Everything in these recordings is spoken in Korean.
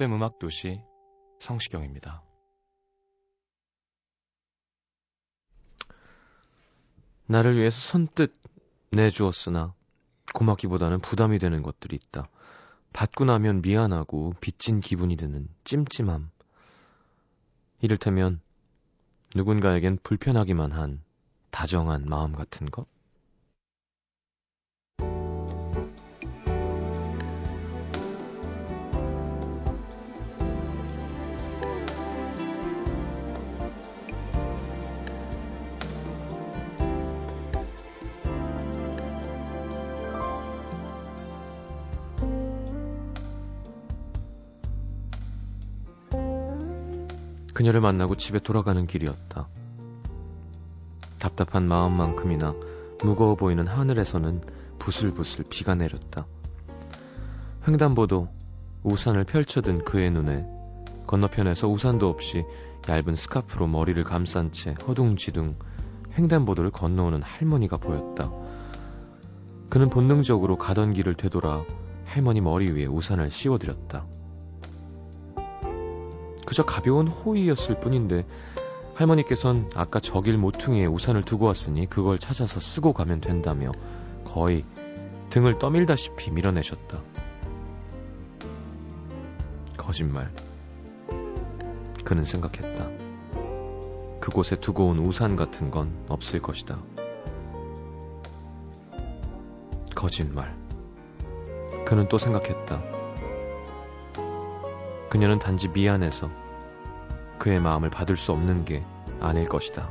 FM 음악 도시 성시경입니다. 나를 위해서 선뜻 내주었으나 고맙기보다는 부담이 되는 것들이 있다. 받고 나면 미안하고 빚진 기분이 드는 찜찜함. 이를테면 누군가에겐 불편하기만 한 다정한 마음 같은 것? 그녀를 만나고 집에 돌아가는 길이었다. 답답한 마음만큼이나 무거워 보이는 하늘에서는 부슬부슬 비가 내렸다. 횡단보도 우산을 펼쳐든 그의 눈에 건너편에서 우산도 없이 얇은 스카프로 머리를 감싼 채 허둥지둥 횡단보도를 건너오는 할머니가 보였다. 그는 본능적으로 가던 길을 되돌아 할머니 머리 위에 우산을 씌워드렸다. 그저 가벼운 호의였을 뿐인데 할머니께선 아까 저길 모퉁이에 우산을 두고 왔으니 그걸 찾아서 쓰고 가면 된다며 거의 등을 떠밀다시피 밀어내셨다. 거짓말. 그는 생각했다. 그곳에 두고 온 우산 같은 건 없을 것이다. 거짓말. 그는 또 생각했다. 그녀는 단지 미안해서 그의 마음을 받을 수 없는 게 아닐 것이다.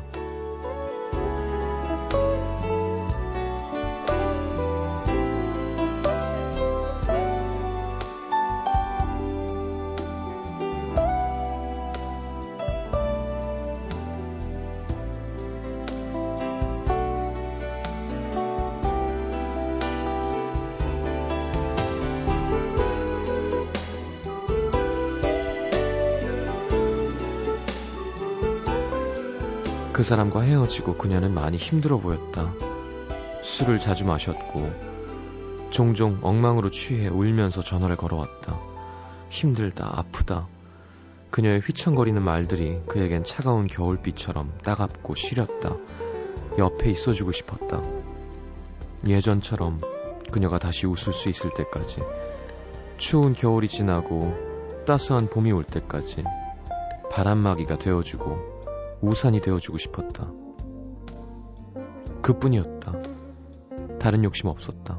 그 사람과 헤어지고 그녀는 많이 힘들어 보였다. 술을 자주 마셨고 종종 엉망으로 취해 울면서 전화를 걸어왔다. 힘들다, 아프다. 그녀의 휘청거리는 말들이 그에겐 차가운 겨울비처럼 따갑고 시렸다. 옆에 있어주고 싶었다. 예전처럼 그녀가 다시 웃을 수 있을 때까지 추운 겨울이 지나고 따스한 봄이 올 때까지 바람막이가 되어주고 우산이 되어주고 싶었다. 그뿐이었다. 다른 욕심 없었다.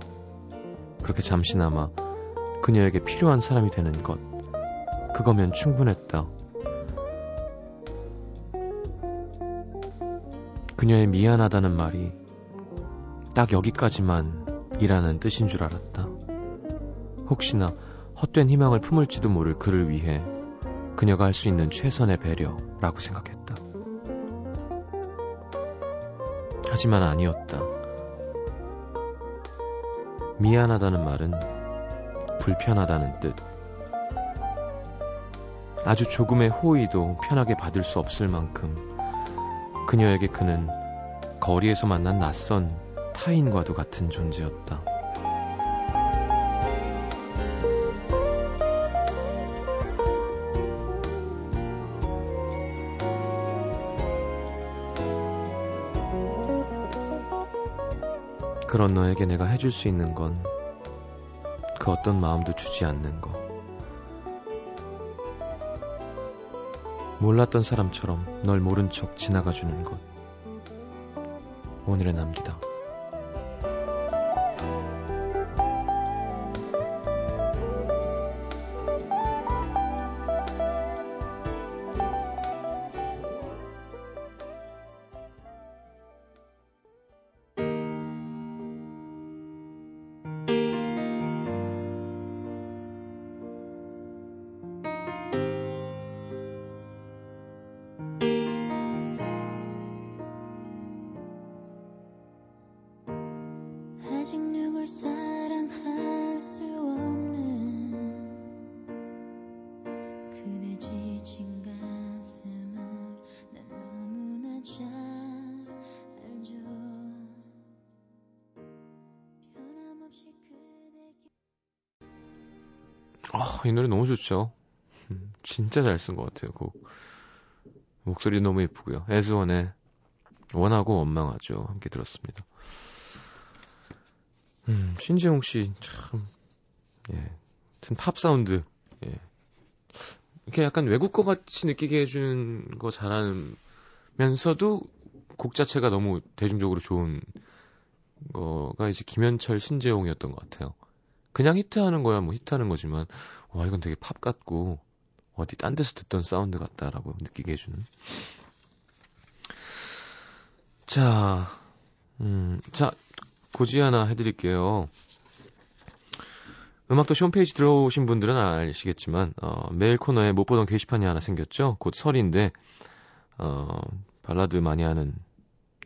그렇게 잠시나마 그녀에게 필요한 사람이 되는 것. 그거면 충분했다. 그녀의 미안하다는 말이 딱 여기까지만 이라는 뜻인 줄 알았다. 혹시나 헛된 희망을 품을지도 모를 그를 위해 그녀가 할 수 있는 최선의 배려라고 생각했다. 하지만 아니었다. 미안하다는 말은 불편하다는 뜻. 아주 조금의 호의도 편하게 받을 수 없을 만큼 그녀에게 그는 거리에서 만난 낯선 타인과도 같은 존재였다. 그런 너에게 내가 해줄 수 있는 건 그 어떤 마음도 주지 않는 거. 몰랐던 사람처럼 널 모른 척 지나가 주는 것. 오늘의 남기다. 아, 이 노래 너무 좋죠. 음, 진짜 잘 쓴 것 같아요, 곡. 목소리 너무 예쁘고요. 에즈원의 원하고 원망하죠. 함께 들었습니다. 음, 신지용 씨, 참, 예. 팝 사운드, 예. 이렇게 약간 외국 거 같이 느끼게 해주는 거 잘하면서도 곡 자체가 너무 대중적으로 좋은 거가 이제 김현철, 신재용이었던 것 같아요. 그냥 히트하는 거야 뭐 히트하는 거지만 와 이건 되게 팝 같고 어디 딴 데서 듣던 사운드 같다라고 느끼게 해주는. 자, 음, 자 고지 하나 해드릴게요. 음악도 홈페이지 들어오신 분들은 아시겠지만 어, 메일 코너에 못 보던 게시판이 하나 생겼죠. 곧 설인데 어, 발라드 많이 하는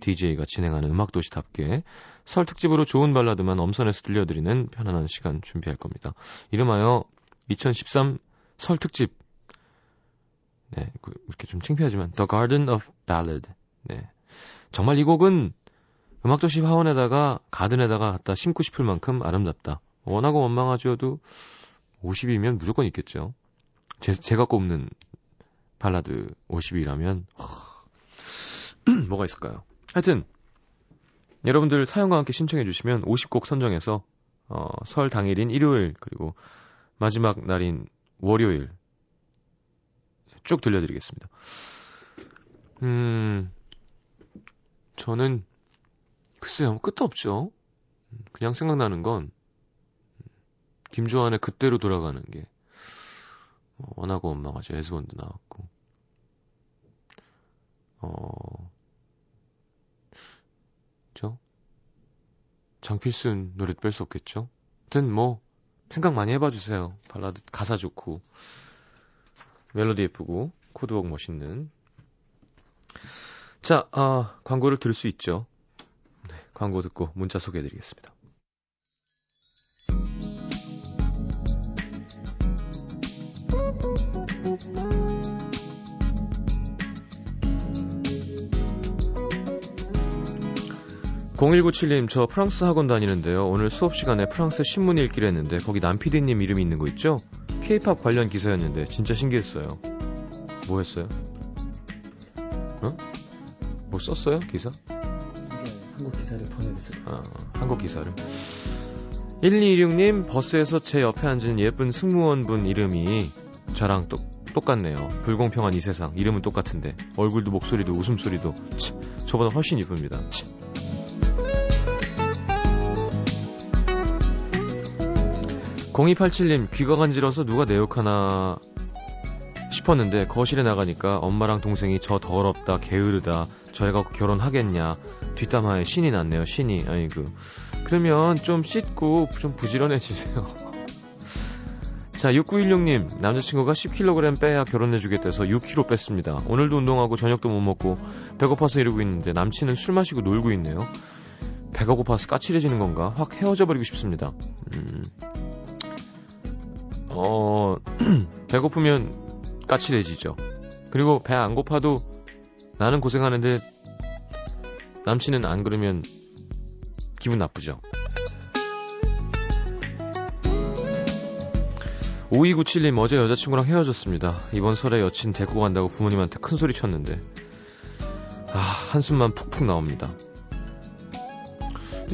DJ가 진행하는 음악도시답게 설 특집으로 좋은 발라드만 엄선해서 들려드리는 편안한 시간 준비할 겁니다. 이름하여 2013 설 특집. 네, 그, 이렇게 좀 창피하지만 The Garden of Ballad. 네. 정말 이 곡은 음악도시 화원에다가 가든에다가 갖다 심고 싶을 만큼 아름답다. 원하고 원망하죠도 50이면 무조건 있겠죠. 제, 제가 꼽는 발라드 50이라면 뭐가 있을까요? 하여튼 여러분들 사연과 함께 신청해 주시면 50곡 선정해서 어, 설 당일인 일요일 그리고 마지막 날인 월요일 쭉 들려드리겠습니다. 음, 저는 글쎄요 끝도 없죠. 그냥 생각나는 건 김주환의 그때로 돌아가는 게 어, 원하고 원망하죠. 에스원도 나왔고 어 그죠? 장필순 노래 뺄수 없겠죠? 하여튼 뭐 생각 많이 해봐 주세요. 발라드 가사 좋고 멜로디 예쁘고 코드웍 멋있는 자, 아, 광고를 들을 수 있죠. 네, 광고 듣고 문자 소개해드리겠습니다. 0197님, 저 프랑스 학원 다니는데요. 오늘 수업 시간에 프랑스 신문 읽기를 했는데 거기 남피디님 이름이 있는 거 있죠? 케이팝 관련 기사였는데 진짜 신기했어요. 뭐 했어요? 어? 뭐 썼어요? 기사? 한국 기사를 보내겠어요. 아, 한국 기사를. 1226님, 버스에서 제 옆에 앉은 예쁜 승무원분 이름이 저랑 똑, 똑같네요. 불공평한 이 세상. 이름은 똑같은데. 얼굴도 목소리도 웃음소리도. 치, 저보다 훨씬 이쁩니다. 치. 0287님, 귀가 간지러서 누가 내 욕하나 싶었는데 거실에 나가니까 엄마랑 동생이 저 더럽다, 게으르다, 저애 갖고 결혼하겠냐. 뒷담화에 신이 났네요, 신이. 아이고. 그러면 좀 씻고 좀 부지런해지세요. 자, 6916님, 남자친구가 10kg 빼야 결혼해주겠대서 6kg 뺐습니다. 오늘도 운동하고 저녁도 못 먹고 배고파서 이러고 있는데 남친은 술 마시고 놀고 있네요. 배가 고파서 까칠해지는 건가? 확 헤어져 버리고 싶습니다. 음. 어, 배고프면 까칠해지죠. 그리고 배 안 고파도 나는 고생하는데 남친은 안 그러면 기분 나쁘죠. 5297님 어제 여자친구랑 헤어졌습니다. 이번 설에 여친 데리고 간다고 부모님한테 큰 소리 쳤는데 아 한숨만 푹푹 나옵니다.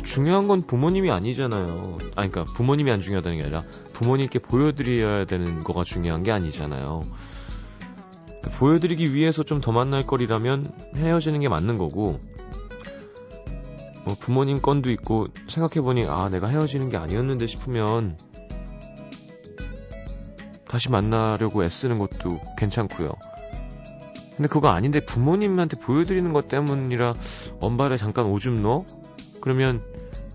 중요한 건 부모님이 아니잖아요. 아, 그러니까 부모님이 안 중요하다는 게 아니라 부모님께 보여드려야 되는 거가 중요한 게 아니잖아요. 보여드리기 위해서 좀 더 만날 거리라면 헤어지는 게 맞는 거고, 뭐 부모님 건도 있고 생각해보니 아 내가 헤어지는 게 아니었는데 싶으면 다시 만나려고 애쓰는 것도 괜찮고요. 근데 그거 아닌데 부모님한테 보여드리는 것 때문이라 엄발에 잠깐 오줌 넣어? 그러면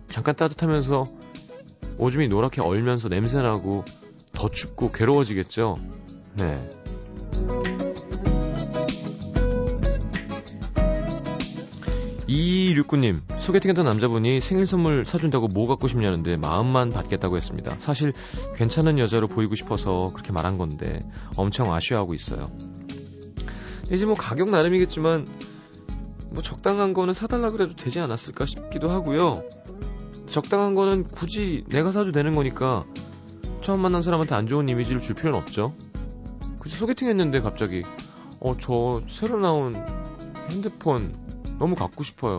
잠깐 따뜻하면서 오줌이 노랗게 얼면서 냄새나고 더 춥고 괴로워지겠죠? 네. 2269님, 소개팅했던 남자분이 생일 선물 사준다고 뭐 갖고 싶냐는데 마음만 받겠다고 했습니다. 사실 괜찮은 여자로 보이고 싶어서 그렇게 말한 건데 엄청 아쉬워하고 있어요. 이제 뭐 가격 나름이겠지만 뭐 적당한 거는 사달라 그래도 되지 않았을까 싶기도 하고요. 적당한 거는 굳이 내가 사도 되는 거니까 처음 만난 사람한테 안 좋은 이미지를 줄 필요는 없죠. 그래서 소개팅 했는데 갑자기 어 저 새로 나온 핸드폰 너무 갖고 싶어요.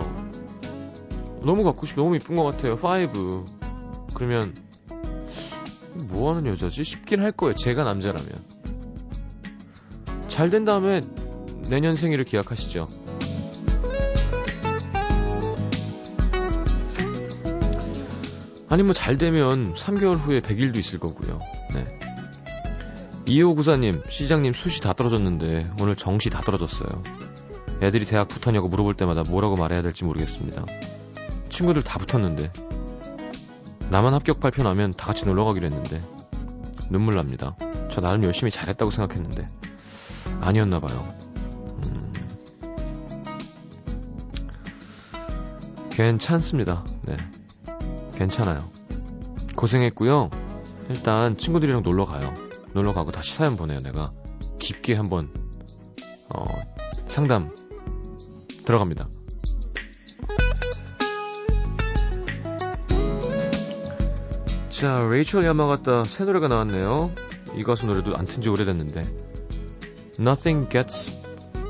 너무 갖고 싶어. 너무 이쁜 것 같아요. 5. 그러면 뭐 하는 여자지? 싶긴 할 거예요. 제가 남자라면. 잘 된 다음에 내년 생일을 기약하시죠. 아니 뭐 잘 되면 3개월 후에 100일도 있을 거고요. 네. 2594님, 시장님 숱이 다 떨어졌는데 오늘 정시 다 떨어졌어요. 애들이 대학 붙었냐고 물어볼 때마다 뭐라고 말해야 될지 모르겠습니다. 친구들 다 붙었는데 나만 합격 발표 나면 다 같이 놀러 가기로 했는데 눈물 납니다. 저 나름 열심히 잘했다고 생각했는데 아니었나 봐요. 음... 괜찮습니다. 네. 괜찮아요. 고생했고요. 일단 친구들이랑 놀러 가요. 놀러 가고 다시 사연 보내요, 내가. 깊게 한번, 어, 상담 들어갑니다. 자, 레이첼 야마가타 새 노래가 나왔네요. 이 가수 노래도 안 튼 지 오래됐는데. Nothing Gets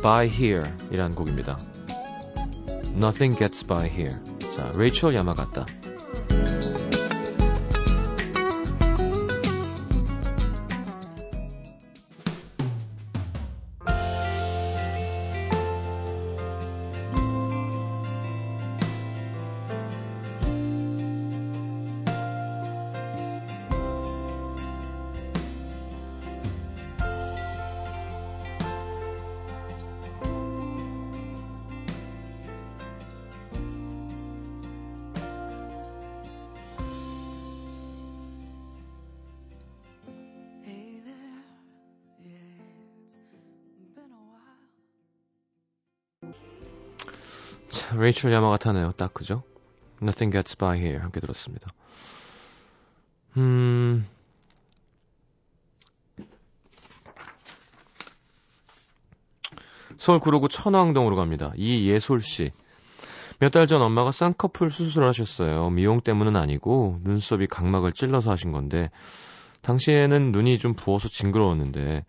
By Here 이란 곡입니다. Nothing Gets By Here. 자, 레이첼 야마가타. 레이첼 야마가타네요. 딱 그죠? Nothing Gets By Here 함께 들었습니다. 음... 서울 구로구 천왕동으로 갑니다. 이예솔 씨. 몇 달 전 엄마가 쌍꺼풀 수술을 하셨어요. 미용 때문은 아니고 눈썹이 각막을 찔러서 하신 건데 당시에는 눈이 좀 부어서 징그러웠는데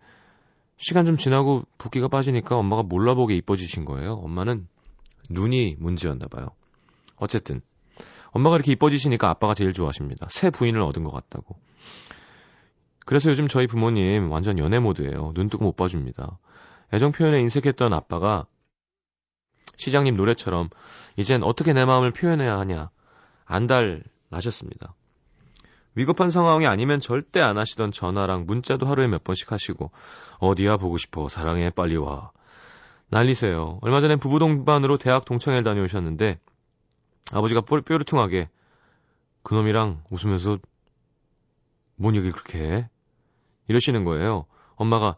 시간 좀 지나고 붓기가 빠지니까 엄마가 몰라보게 이뻐지신 거예요. 엄마는 눈이 문제였나 봐요. 어쨌든 엄마가 이렇게 이뻐지시니까 아빠가 제일 좋아하십니다. 새 부인을 얻은 것 같다고. 그래서 요즘 저희 부모님 완전 연애 모드예요. 눈 뜨고 못 봐줍니다. 애정 표현에 인색했던 아빠가 시장님 노래처럼 이젠 어떻게 내 마음을 표현해야 하냐 안달나셨습니다. 위급한 상황이 아니면 절대 안 하시던 전화랑 문자도 하루에 몇 번씩 하시고 어디야 보고 싶어 사랑해 빨리 와 난리세요. 얼마 전에 부부 동반으로 대학 동창회를 다녀오셨는데 아버지가 뾰루퉁하게 그놈이랑 웃으면서 뭔 얘기를 그렇게 해? 이러시는 거예요. 엄마가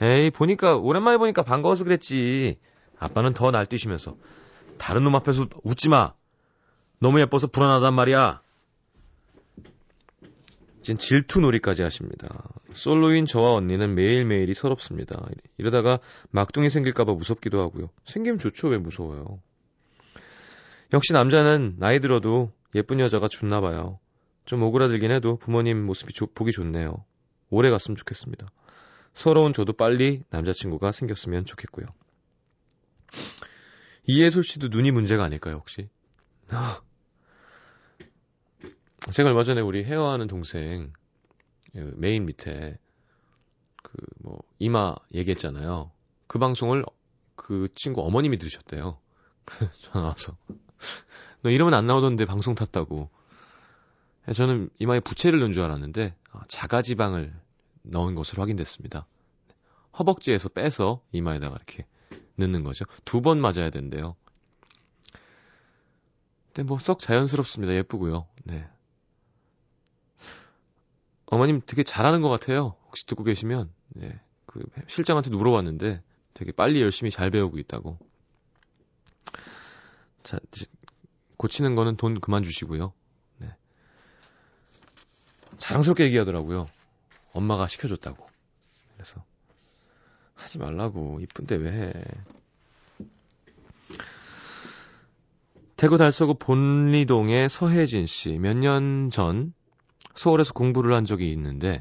에이 보니까 오랜만에 보니까 반가워서 그랬지. 아빠는 더 날뛰시면서 다른 놈 앞에서 웃지 마. 너무 예뻐서 불안하단 말이야. 진 질투놀이까지 하십니다. 솔로인 저와 언니는 매일매일이 서럽습니다. 이러다가 막둥이 생길까봐 무섭기도 하고요. 생기면 좋죠. 왜 무서워요. 역시 남자는 나이 들어도 예쁜 여자가 좋나 봐요. 좀 오그라들긴 해도 부모님 모습이 조, 보기 좋네요. 오래 갔으면 좋겠습니다. 서러운 저도 빨리 남자친구가 생겼으면 좋겠고요. 이예솔 씨도 눈이 문제가 아닐까요, 혹시? 제가 얼마 전에 우리 헤어하는 동생 그 메인 밑에 그 뭐 이마 얘기했잖아요. 그 방송을 그 친구 어머님이 들으셨대요. 전화 와서 너 이러면 안 나오던데 방송 탔다고. 저는 이마에 부채를 넣은 줄 알았는데 아, 자가지방을 넣은 것으로 확인됐습니다. 허벅지에서 빼서 이마에다가 이렇게 넣는 거죠. 두 번 맞아야 된대요. 근데 뭐 썩 자연스럽습니다. 예쁘고요. 네. 어머님 되게 잘하는 것 같아요. 혹시 듣고 계시면, 네. 그 실장한테 물어봤는데 되게 빨리 열심히 잘 배우고 있다고. 자, 고치는 거는 돈 그만 주시고요. 네. 자랑스럽게 얘기하더라고요. 엄마가 시켜줬다고. 그래서 하지 말라고 이쁜데 왜 해? 대구 달서구 본리동의 서혜진 씨 몇 년 전 서울에서 공부를 한 적이 있는데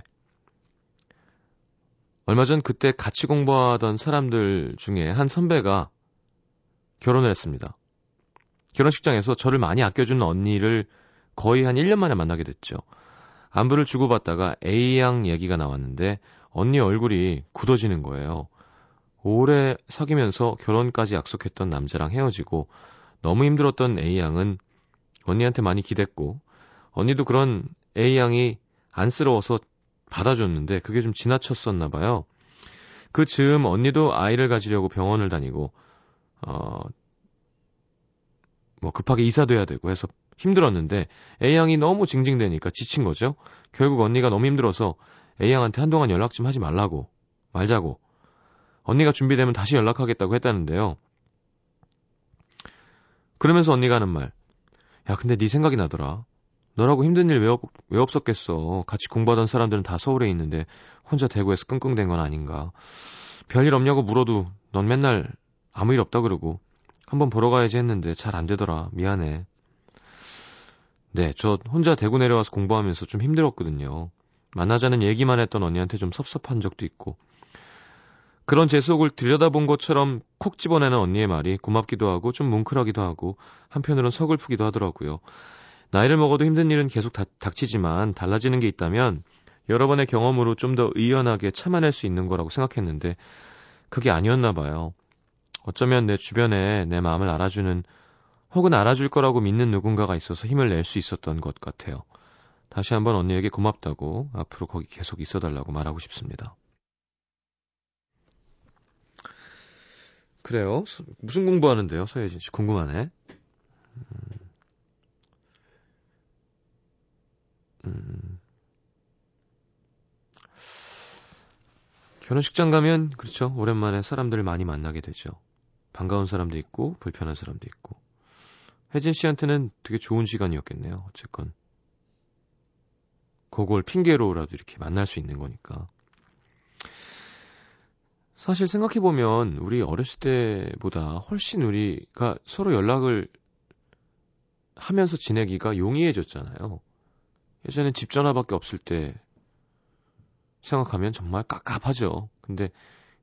얼마 전 그때 같이 공부하던 사람들 중에 한 선배가 결혼을 했습니다. 결혼식장에서 저를 많이 아껴주는 언니를 거의 한 1년 만에 만나게 됐죠. 안부를 주고받다가 A양 얘기가 나왔는데 언니 얼굴이 굳어지는 거예요. 오래 사귀면서 결혼까지 약속했던 남자랑 헤어지고 너무 힘들었던 A양은 언니한테 많이 기댔고 언니도 그런 A양이 안쓰러워서 받아줬는데 그게 좀 지나쳤었나 봐요. 그 즈음 언니도 아이를 가지려고 병원을 다니고 어, 뭐 급하게 이사돼야 되고 해서 힘들었는데 A양이 너무 징징대니까 지친 거죠. 결국 언니가 너무 힘들어서 A양한테 한동안 연락 좀 하지 말라고 말자고 언니가 준비되면 다시 연락하겠다고 했다는데요. 그러면서 언니가 하는 말. 야, 근데 네 생각이 나더라. 너라고 힘든 일 왜, 없었겠어. 같이 공부하던 사람들은 다 서울에 있는데 혼자 대구에서 끙끙댄 건 아닌가. 별일 없냐고 물어도 넌 맨날 아무 일 없다 그러고 한번 보러 가야지 했는데 잘 안 되더라. 미안해. 네, 저 혼자 대구 내려와서 공부하면서 좀 힘들었거든요. 만나자는 얘기만 했던 언니한테 좀 섭섭한 적도 있고. 그런 제 속을 들여다본 것처럼 콕 집어내는 언니의 말이 고맙기도 하고 좀 뭉클하기도 하고 한편으론 서글프기도 하더라고요. 나이를 먹어도 힘든 일은 계속 다, 닥치지만 달라지는 게 있다면 여러 번의 경험으로 좀 더 의연하게 참아낼 수 있는 거라고 생각했는데 그게 아니었나 봐요. 어쩌면 내 주변에 내 마음을 알아주는 혹은 알아줄 거라고 믿는 누군가가 있어서 힘을 낼 수 있었던 것 같아요. 다시 한번 언니에게 고맙다고 앞으로 거기 계속 있어달라고 말하고 싶습니다. 그래요? 무슨 공부하는데요, 서예진 씨? 궁금하네. 음. 음. 결혼식장 가면 그렇죠. 오랜만에 사람들을 많이 만나게 되죠. 반가운 사람도 있고 불편한 사람도 있고. 혜진 씨한테는 되게 좋은 시간이었겠네요. 어쨌건. 그걸 핑계로라도 이렇게 만날 수 있는 거니까. 사실 생각해보면 우리 어렸을 때보다 훨씬 우리가 서로 연락을 하면서 지내기가 용이해졌잖아요. 예전엔 집 전화밖에 없을 때 생각하면 정말 깝깝하죠. 근데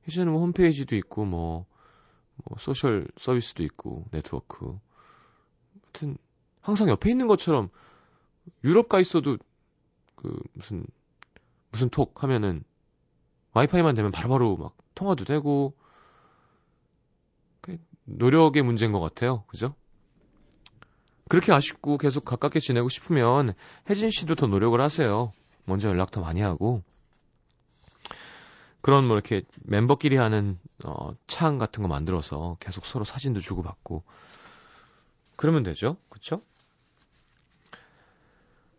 예전에는 뭐 홈페이지도 있고 뭐, 뭐 소셜 서비스도 있고 네트워크. 하여튼 항상 옆에 있는 것처럼 유럽 가 있어도 그 무슨 무슨 톡 하면은 와이파이만 되면 바로바로 막 통화도 되고 그 노력의 문제인 것 같아요. 그죠? 그렇게 아쉽고 계속 가깝게 지내고 싶으면 혜진 씨도 더 노력을 하세요. 먼저 연락 더 많이 하고 그런 뭐 이렇게 멤버끼리 하는 어, 창 같은 거 만들어서 계속 서로 사진도 주고받고 그러면 되죠. 그쵸?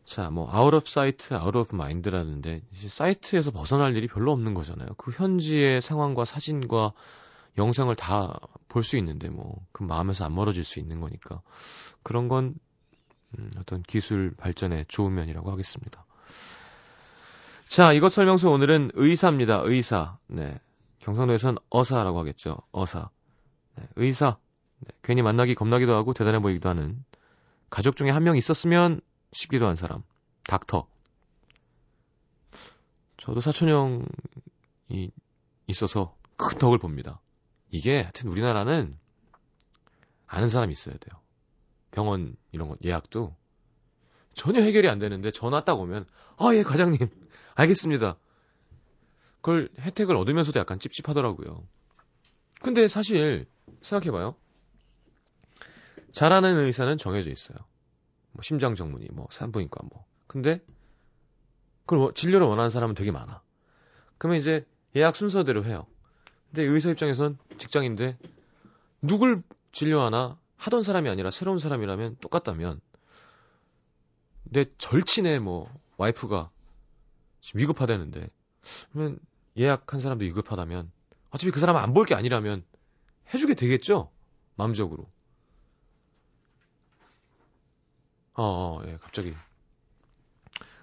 자, 뭐 out of sight, out of mind라는데 사이트에서 벗어날 일이 별로 없는 거잖아요. 그 현지의 상황과 사진과 영상을 다 볼 수 있는데 뭐 그 마음에서 안 멀어질 수 있는 거니까 그런 건 음, 어떤 기술 발전의 좋은 면이라고 하겠습니다. 자, 이것 설명서 오늘은 의사입니다. 의사. 네. 경상도에선 어사라고 하겠죠. 어사. 네, 의사. 네, 괜히 만나기 겁나기도 하고 대단해 보이기도 하는 가족 중에 한 명 있었으면 싶기도 한 사람. 닥터. 저도 사촌형이 있어서 큰 덕을 봅니다. 이게 하여튼 우리나라는 아는 사람이 있어야 돼요. 병원 이런 거 예약도 전혀 해결이 안 되는데 전화 딱 오면 아 예 과장님 알겠습니다. 그걸 혜택을 얻으면서도 약간 찝찝하더라고요. 근데 사실 생각해봐요. 잘하는 의사는 정해져 있어요. 뭐 심장 전문의, 뭐 산부인과 뭐. 근데 그걸 뭐 진료를 원하는 사람은 되게 많아. 그러면 이제 예약 순서대로 해요. 근데 의사 입장에선 직장인데 누굴 진료하나 하던 사람이 아니라 새로운 사람이라면 똑같다면 내 절친의 뭐 와이프가 지금 위급하다는데 그러면 예약한 사람도 위급하다면 어차피 그 사람은 안 볼 게 아니라면 해주게 되겠죠 마음적으로 어, 어, 예, 갑자기.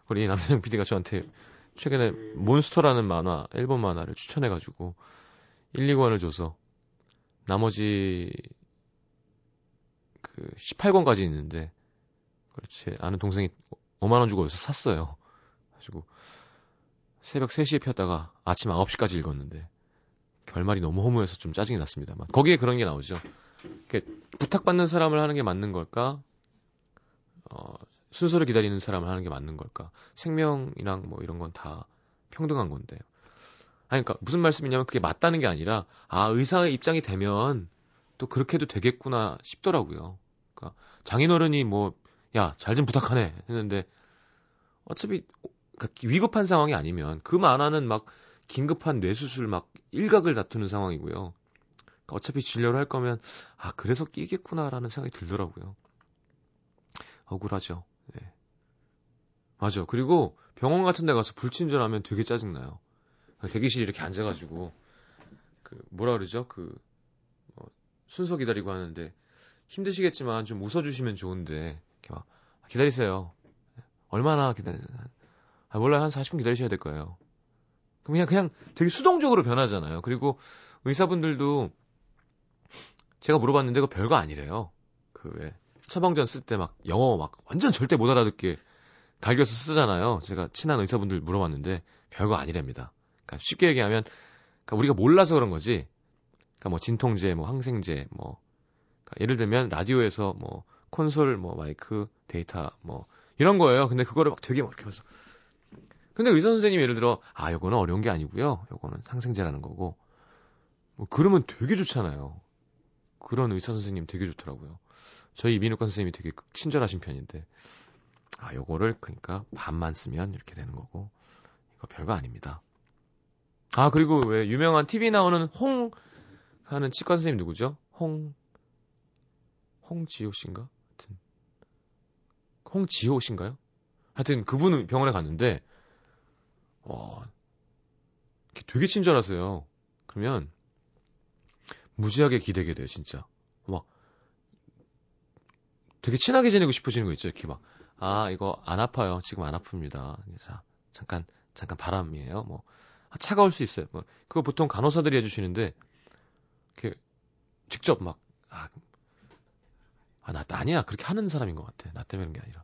우리 남대정 PD가 저한테 최근에 몬스터라는 만화, 일본 만화를 추천해가지고 1, 2권을 줘서 나머지 그 18권까지 있는데 그렇지 아는 동생이 5만 원 주고 여기서 샀어요. 가지고 새벽 3시에 폈다가 아침 9시까지 읽었는데 결말이 너무 허무해서 좀 짜증이 났습니다만 거기에 그런 게 나오죠. 부탁받는 사람을 하는 게 맞는 걸까? 어, 순서를 기다리는 사람을 하는 게 맞는 걸까? 생명이랑 뭐 이런 건 다 평등한 건데. 아니, 그러니까 무슨 말씀이냐면 그게 맞다는 게 아니라 아 의사의 입장이 되면 또 그렇게 해도 되겠구나 싶더라고요. 그러니까 장인어른이 뭐 야 잘 좀 부탁하네 했는데 어차피 그러니까 위급한 상황이 아니면 그 만화는 막 긴급한 뇌수술 막 일각을 다투는 상황이고요. 그러니까 어차피 진료를 할 거면 아 그래서 끼겠구나라는 생각이 들더라고요. 억울하죠. 네. 맞아. 그리고 병원 같은 데 가서 불친절하면 되게 짜증나요. 대기실 이렇게 앉아가지고 그 뭐라 그러죠? 그 뭐, 순서 기다리고 하는데 힘드시겠지만 좀 웃어주시면 좋은데 이렇게 막 기다리세요. 얼마나 기다려? 아, 몰라요. 한 40분 기다리셔야 될 거예요. 그냥 그냥 되게 수동적으로 변하잖아요. 그리고 의사분들도 제가 물어봤는데 그 별거 아니래요. 그 왜 처방전 쓸 때 막 영어 막 완전 절대 못 알아듣게 갈겨서 쓰잖아요. 제가 친한 의사분들 물어봤는데 별거 아니랍니다. 그러니까 쉽게 얘기하면 그러니까 우리가 몰라서 그런 거지. 그러니까 뭐 진통제, 뭐 항생제, 뭐 그러니까 예를 들면 라디오에서 뭐 콘솔, 뭐 마이크, 데이터, 뭐 이런 거예요. 근데 그거를 막 되게 막 이렇게 하면서 근데 의사 선생님이 예를 들어 아 요거는 어려운 게 아니고요. 요거는 항생제라는 거고 뭐 그러면 되게 좋잖아요. 그런 의사 선생님 되게 좋더라고요. 저희 이민우과 선생님이 되게 친절하신 편인데 아 요거를 그러니까 반만 쓰면 이렇게 되는 거고 이거 별거 아닙니다. 아 그리고 왜 유명한 TV 나오는 홍 하는 치과 선생님 누구죠? 홍 홍지호 씨인가? 하여튼 홍지호 씨인가요? 하여튼 그분은 병원에 갔는데 어 되게 친절하세요. 그러면 무지하게 기대게 돼요, 진짜. 막 되게 친하게 지내고 싶어지는 거 있죠. 이렇게 막 아, 이거 안 아파요. 지금 안 아픕니다. 자, 잠깐 잠깐 바람이에요. 뭐 아, 차가울 수 있어요. 뭐 그거 보통 간호사들이 해주시는데 이렇게 직접 막 아, 아, 나 아니야. 그렇게 하는 사람인 것 같아. 나 때문에 그런 게 아니라.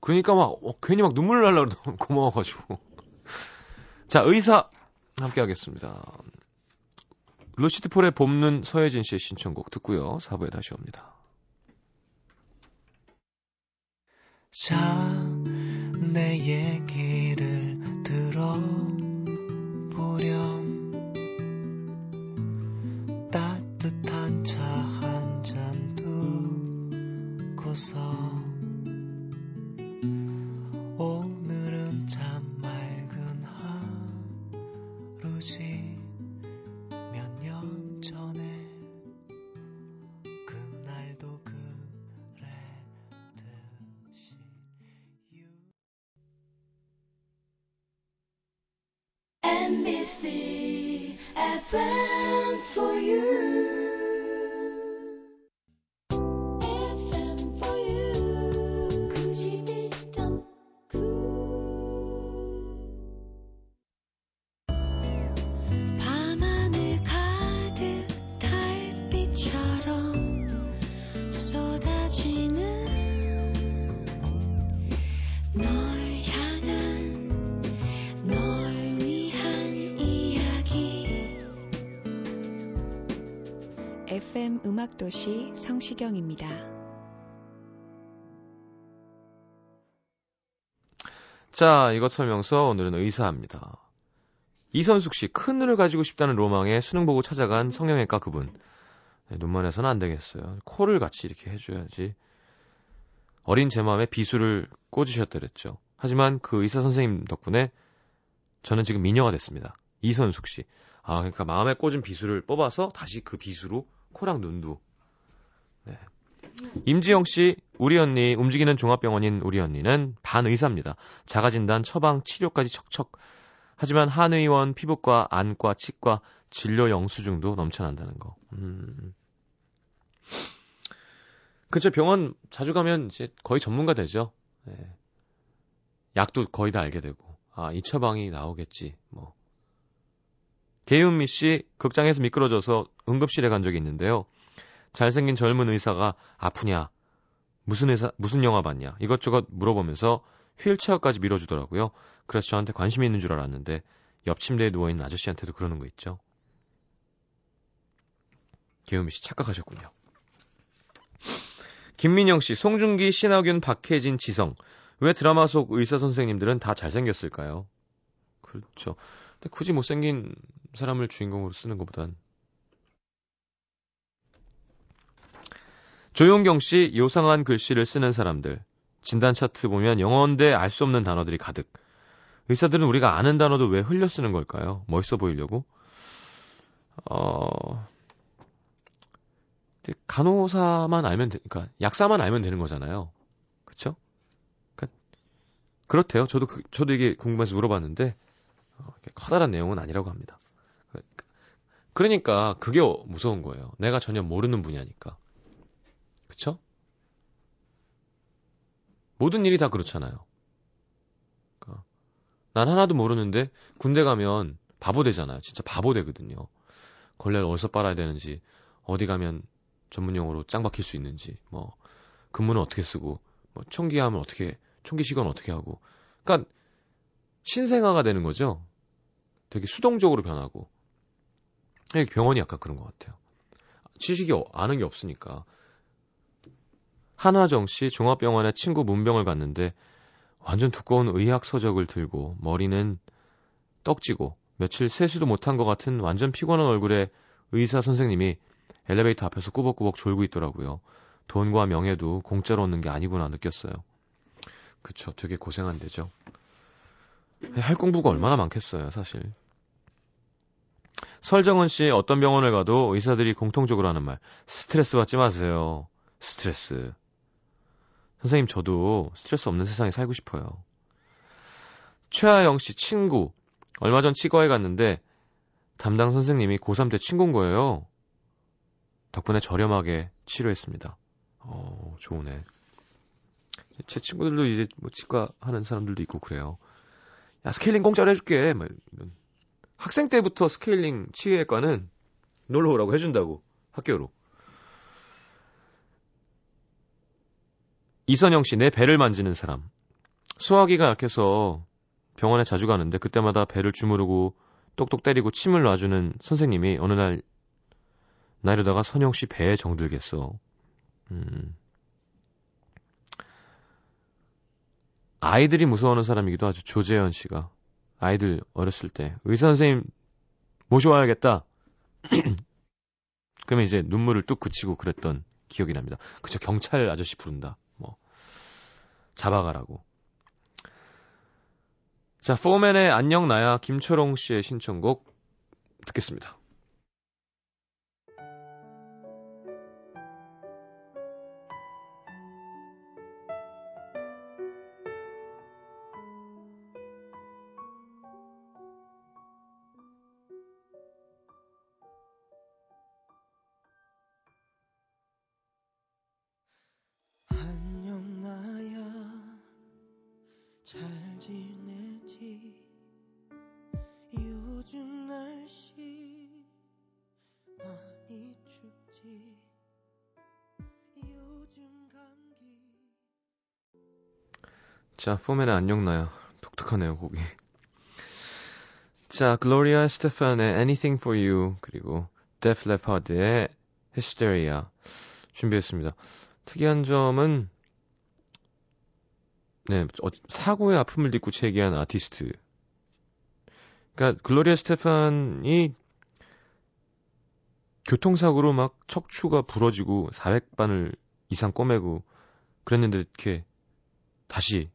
그러니까 막 어, 괜히 막 눈물 날라 그러더 고마워가지고. 자, 의사 함께 하겠습니다. 루시드 폴의 봄눈 서혜진 씨의 신청곡 듣고요. 4부에 다시 옵니다. 자, 내 얘기 두고서 오늘은 참 맑은 하루지 몇 년 전에 그날도 그랬듯이 NBC FM for you. 음악도시 성시경입니다. 자, 이것 설명서 오늘은 의사입니다. 이선숙 씨, 큰 눈을 가지고 싶다는 로망에 수능 보고 찾아간 성형외과 그분. 네, 눈만 해서는 안 되겠어요. 코를 같이 이렇게 해줘야지. 어린 제 마음에 비수를 꽂으셨더랬죠. 하지만 그 의사 선생님 덕분에 저는 지금 미녀가 됐습니다. 이선숙 씨. 아, 그러니까 마음에 꽂은 비수를 뽑아서 다시 그 비수로 코랑 눈도. 네. 임지영 씨, 우리 언니, 움직이는 종합병원인 우리 언니는 반의사입니다. 자가진단, 처방, 치료까지 척척. 하지만 한의원, 피부과, 안과, 치과, 진료 영수증도 넘쳐난다는 거. 음. 그쵸, 병원 자주 가면 이제 거의 전문가 되죠. 예. 약도 거의 다 알게 되고. 아, 이 처방이 나오겠지, 뭐. 개은미 씨, 극장에서 미끄러져서 응급실에 간 적이 있는데요. 잘생긴 젊은 의사가 아프냐, 무슨 의사, 무슨 영화 봤냐, 이것저것 물어보면서 휠체어까지 밀어주더라고요. 그래서 저한테 관심이 있는 줄 알았는데, 옆 침대에 누워있는 아저씨한테도 그러는 거 있죠. 개은미 씨 착각하셨군요. 김민영 씨, 송중기, 신하균, 박혜진, 지성. 왜 드라마 속 의사 선생님들은 다 잘생겼을까요? 그렇죠. 근데 굳이 못생긴 사람을 주인공으로 쓰는 것보단. 조용경 씨, 요상한 글씨를 쓰는 사람들. 진단 차트 보면 영어인데 알 수 없는 단어들이 가득. 의사들은 우리가 아는 단어도 왜 흘려 쓰는 걸까요? 멋있어 보이려고? 어, 간호사만 알면, 되, 그러니까 약사만 알면 되는 거잖아요. 그쵸? 그러니까 그렇대요. 저도 그, 저도 이게 궁금해서 물어봤는데 어, 커다란 내용은 아니라고 합니다. 그러니까 그게 무서운 거예요. 내가 전혀 모르는 분야니까. 그쵸? 모든 일이 다 그렇잖아요. 그러니까 난 하나도 모르는데 군대 가면 바보 되잖아요. 진짜 바보 되거든요. 걸레를 어디서 빨아야 되는지, 어디 가면 전문 용어로 짱 박힐 수 있는지, 뭐 근무는 어떻게 쓰고, 뭐 총기하면 어떻게 총기 시간 어떻게 하고, 그러니까 신생아가 되는 거죠. 되게 수동적으로 변하고. 병원이 약간 그런 것 같아요. 지식이 아는 게 없으니까. 한화정 씨 종합병원에 친구 문병을 갔는데 완전 두꺼운 의학 서적을 들고 머리는 떡지고 며칠 세수도 못한 것 같은 완전 피곤한 얼굴에 의사 선생님이 엘리베이터 앞에서 꾸벅꾸벅 졸고 있더라고요. 돈과 명예도 공짜로 얻는 게 아니구나 느꼈어요. 그쵸, 되게 고생한대죠. 할 공부가 얼마나 많겠어요, 사실. 설정은 씨, 어떤 병원을 가도 의사들이 공통적으로 하는 말, 스트레스 받지 마세요. 스트레스. 선생님, 저도 스트레스 없는 세상에 살고 싶어요. 최하영 씨, 친구. 얼마 전 치과에 갔는데, 담당 선생님이 고3 때 친구인 거예요. 덕분에 저렴하게 치료했습니다. 어, 좋으네. 제 친구들도 이제 뭐 치과 하는 사람들도 있고 그래요. 야, 스케일링 공짜로 해줄게. 막 이런. 학생 때부터 스케일링 치외과는 놀러 오라고 해준다고. 학교로. 이선영 씨, 내 배를 만지는 사람. 소화기가 약해서 병원에 자주 가는데 그때마다 배를 주무르고 똑똑 때리고 침을 놔주는 선생님이 어느 날 나 이러다가 선영 씨 배에 정들겠어. 음. 아이들이 무서워하는 사람이기도 하죠. 조재현 씨가. 아이들 어렸을 때. 의사 선생님 모셔와야겠다. 그러면 이제 눈물을 뚝 그치고 그랬던 기억이 납니다. 그쵸, 경찰 아저씨 부른다. 뭐. 잡아가라고. 자, 포맨의 안녕 나야 김철홍 씨의 신청곡 듣겠습니다. 잘 지내지 요즘 날씨 많이 춥지 요즘 감기 자, 포맨의 안녕 나야. 독특하네요, 곡이. 자, 글로리아 스테판의 Anything for You 그리고 데프 레파드의 Hysteria 준비했습니다. 특이한 점은 네, 어, 사고의 아픔을 딛고 재기한 아티스트. 그러니까 글로리아 스테판이 교통사고로 막 척추가 부러지고 400바늘 이상 꼬매고 그랬는데 이렇게 다시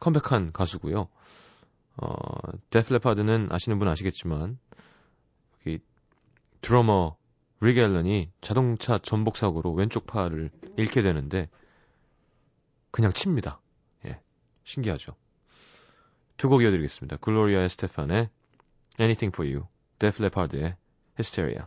컴백한 가수고요. 어, 데프 레파드는 아시는 분 아시겠지만 여기 드러머 릭 앨런이 자동차 전복 사고로 왼쪽 팔을 잃게 되는데 그냥 칩니다. 신기하죠. 두 곡 이어드리겠습니다. 글로리아 에스테판의 Anything for You, 데프 레파드의 Hysteria.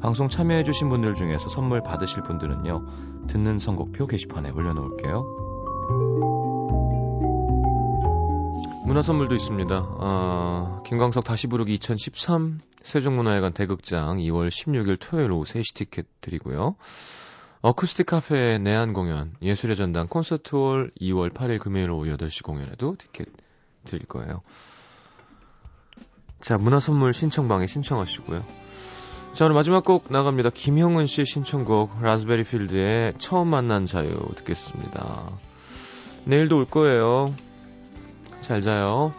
방송 참여해주신 분들 중에서 선물 받으실 분들은요, 듣는 선곡표 게시판에 올려놓을게요. 문화 선물도 있습니다. 아, 김광석 다시 부르기 2013 세종문화회관 대극장 2월 16일 토요일 오후 3시 티켓 드리고요. 어쿠스틱 카페 내한 공연, 예술의 전당 콘서트홀 2월 8일 금요일 오후 8시 공연에도 티켓 드릴 거예요. 자, 문화 선물 신청방에 신청하시고요. 자, 오늘 마지막 곡 나갑니다. 김형은 씨의 신청곡 라즈베리 필드의 처음 만난 자유 듣겠습니다. 내일도 올 거예요. 잘 자요.